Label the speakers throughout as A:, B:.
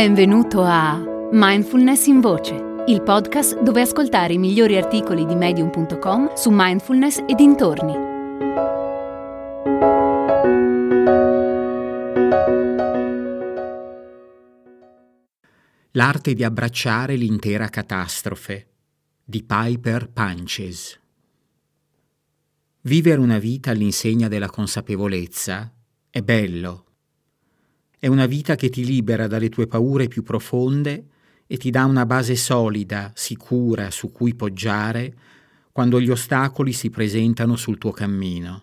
A: Benvenuto a Mindfulness in Voce, il podcast dove ascoltare i migliori articoli di medium.com su mindfulness e dintorni.
B: L'arte di abbracciare l'intera catastrofe di Piper Punches. Vivere una vita all'insegna della consapevolezza è bello è una vita che ti libera dalle tue paure più profonde e ti dà una base solida, sicura, su cui poggiare quando gli ostacoli si presentano sul tuo cammino.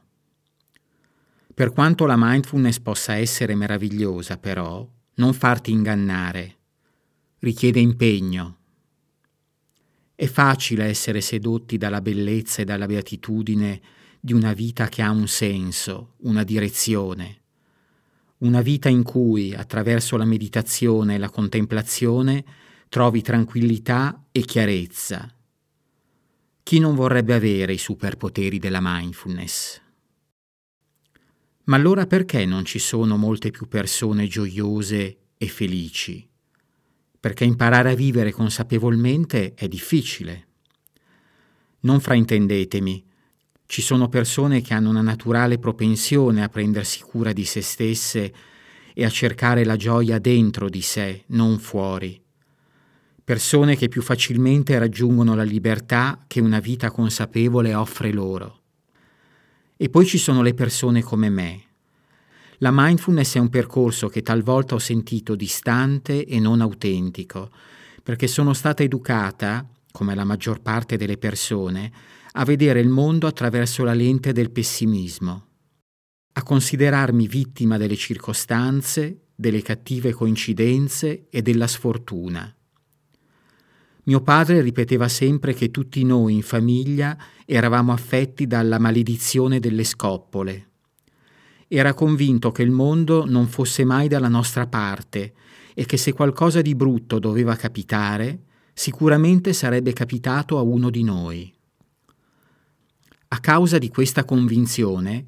B: Per quanto la mindfulness possa essere meravigliosa, però, non farti ingannare. Richiede impegno. È facile essere sedotti dalla bellezza e dalla beatitudine di una vita che ha un senso, una direzione una vita in cui, attraverso la meditazione e la contemplazione, trovi tranquillità e chiarezza. Chi non vorrebbe avere i superpoteri della mindfulness? Ma allora perché non ci sono molte più persone gioiose e felici? Perché imparare a vivere consapevolmente è difficile. Non fraintendetemi, ci sono persone che hanno una naturale propensione a prendersi cura di se stesse e a cercare la gioia dentro di sé, non fuori. Persone che più facilmente raggiungono la libertà che una vita consapevole offre loro. E poi ci sono le persone come me. La mindfulness è un percorso che talvolta ho sentito distante e non autentico, perché sono stata educata, come la maggior parte delle persone, a vedere il mondo attraverso la lente del pessimismo, a considerarmi vittima delle circostanze, delle cattive coincidenze e della sfortuna. Mio padre ripeteva sempre che tutti noi in famiglia eravamo affetti dalla maledizione delle scoppole. Era convinto che il mondo non fosse mai dalla nostra parte e che se qualcosa di brutto doveva capitare, sicuramente sarebbe capitato a uno di noi. A causa di questa convinzione,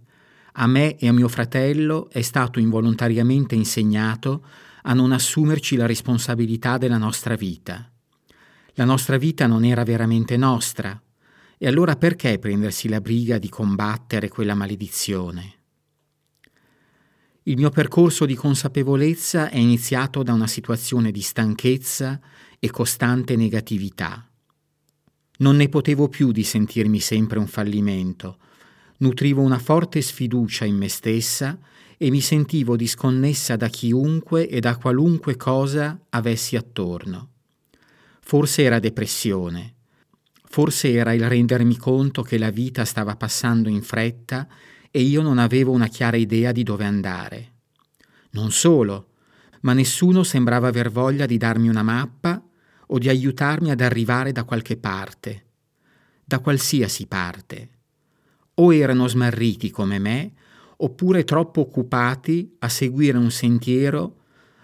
B: a me e a mio fratello è stato involontariamente insegnato a non assumerci la responsabilità della nostra vita. La nostra vita non era veramente nostra, e allora perché prendersi la briga di combattere quella maledizione? Il mio percorso di consapevolezza è iniziato da una situazione di stanchezza e costante negatività. Non ne potevo più di sentirmi sempre un fallimento. Nutrivo una forte sfiducia in me stessa e mi sentivo disconnessa da chiunque e da qualunque cosa avessi attorno. Forse era depressione, forse era il rendermi conto che la vita stava passando in fretta e io non avevo una chiara idea di dove andare. Non solo, ma nessuno sembrava aver voglia di darmi una mappa o di aiutarmi ad arrivare da qualche parte, da qualsiasi parte. O erano smarriti come me, oppure troppo occupati a seguire un sentiero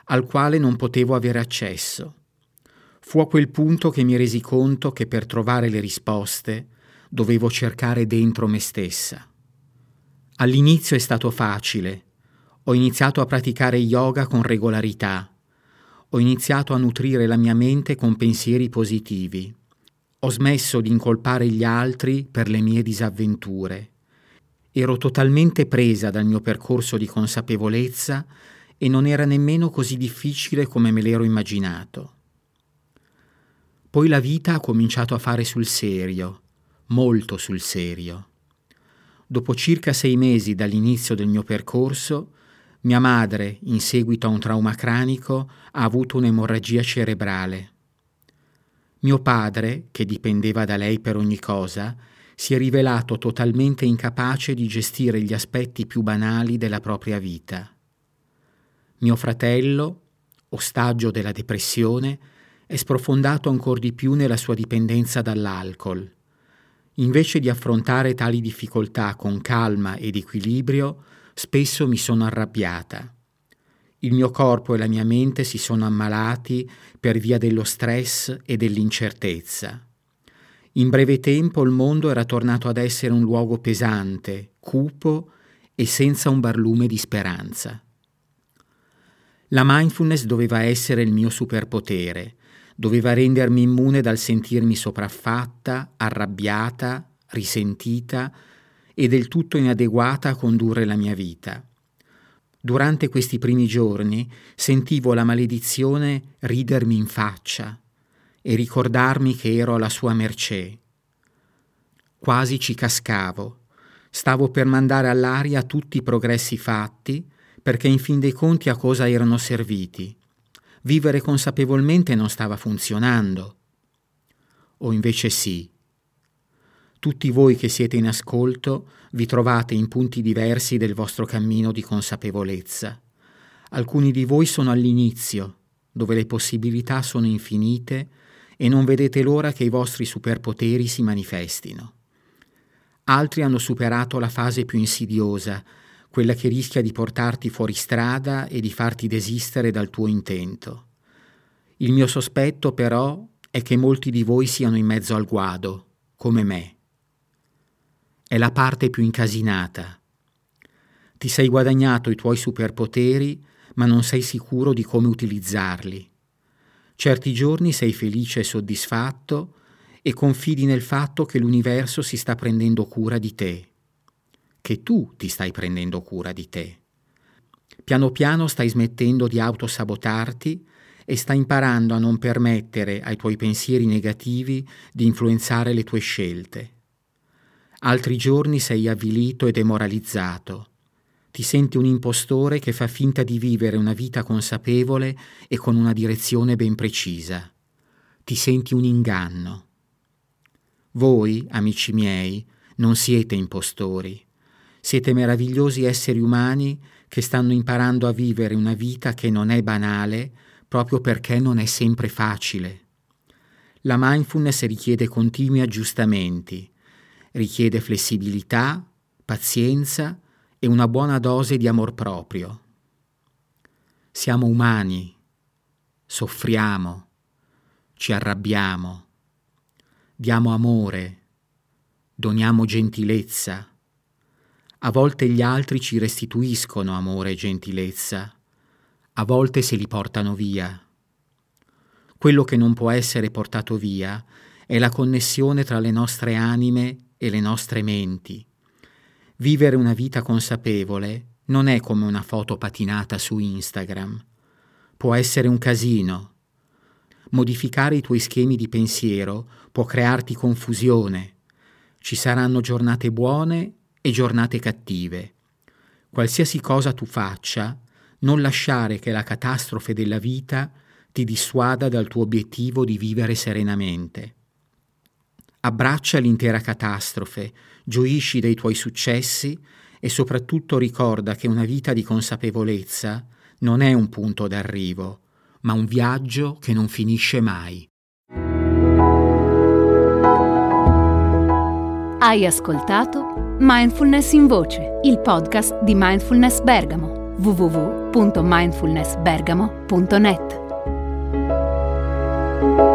B: al quale non potevo avere accesso. Fu a quel punto che mi resi conto che per trovare le risposte dovevo cercare dentro me stessa. All'inizio è stato facile. Ho iniziato a praticare yoga con regolarità ho iniziato a nutrire la mia mente con pensieri positivi. Ho smesso di incolpare gli altri per le mie disavventure. Ero totalmente presa dal mio percorso di consapevolezza e non era nemmeno così difficile come me l'ero immaginato. Poi la vita ha cominciato a fare sul serio, molto sul serio. Dopo circa sei mesi dall'inizio del mio percorso, mia madre, in seguito a un trauma cranico, ha avuto un'emorragia cerebrale. Mio padre, che dipendeva da lei per ogni cosa, si è rivelato totalmente incapace di gestire gli aspetti più banali della propria vita. Mio fratello, ostaggio della depressione, è sprofondato ancora di più nella sua dipendenza dall'alcol. Invece di affrontare tali difficoltà con calma ed equilibrio, Spesso mi sono arrabbiata. Il mio corpo e la mia mente si sono ammalati per via dello stress e dell'incertezza. In breve tempo il mondo era tornato ad essere un luogo pesante, cupo e senza un barlume di speranza. La mindfulness doveva essere il mio superpotere, doveva rendermi immune dal sentirmi sopraffatta, arrabbiata, risentita e del tutto inadeguata a condurre la mia vita. Durante questi primi giorni sentivo la maledizione ridermi in faccia e ricordarmi che ero alla sua mercé. Quasi ci cascavo. Stavo per mandare all'aria tutti i progressi fatti, perché in fin dei conti a cosa erano serviti. Vivere consapevolmente non stava funzionando. O invece sì. Tutti voi che siete in ascolto vi trovate in punti diversi del vostro cammino di consapevolezza. Alcuni di voi sono all'inizio, dove le possibilità sono infinite e non vedete l'ora che i vostri superpoteri si manifestino. Altri hanno superato la fase più insidiosa, quella che rischia di portarti fuori strada e di farti desistere dal tuo intento. Il mio sospetto però è che molti di voi siano in mezzo al guado, come me. È la parte più incasinata. Ti sei guadagnato i tuoi superpoteri, ma non sei sicuro di come utilizzarli. Certi giorni sei felice e soddisfatto, e confidi nel fatto che l'universo si sta prendendo cura di te, che tu ti stai prendendo cura di te. Piano piano stai smettendo di autosabotarti e stai imparando a non permettere ai tuoi pensieri negativi di influenzare le tue scelte. Altri giorni sei avvilito e demoralizzato. Ti senti un impostore che fa finta di vivere una vita consapevole e con una direzione ben precisa. Ti senti un inganno. Voi, amici miei, non siete impostori. Siete meravigliosi esseri umani che stanno imparando a vivere una vita che non è banale proprio perché non è sempre facile. La mindfulness richiede continui aggiustamenti, richiede flessibilità, pazienza e una buona dose di amor proprio. Siamo umani, soffriamo, ci arrabbiamo diamo amore, doniamo gentilezza. A volte gli altri ci restituiscono amore e gentilezza, a volte se li portano via. Quello che non può essere portato via è la connessione tra le nostre anime e le nostre menti. Vivere una vita consapevole non è come una foto patinata su Instagram. Può essere un casino, Modificare i tuoi schemi di pensiero può crearti confusione. Ci saranno giornate buone e giornate cattive. Qualsiasi cosa tu faccia, non lasciare che la catastrofe della vita ti dissuada dal tuo obiettivo di vivere serenamente. Abbraccia l'intera catastrofe, gioisci dei tuoi successi e soprattutto ricorda che una vita di consapevolezza non è un punto d'arrivo, ma un viaggio che non finisce mai.
A: Hai ascoltato Mindfulness in Voce, il podcast di Mindfulness Bergamo, www.mindfulnessbergamo.net.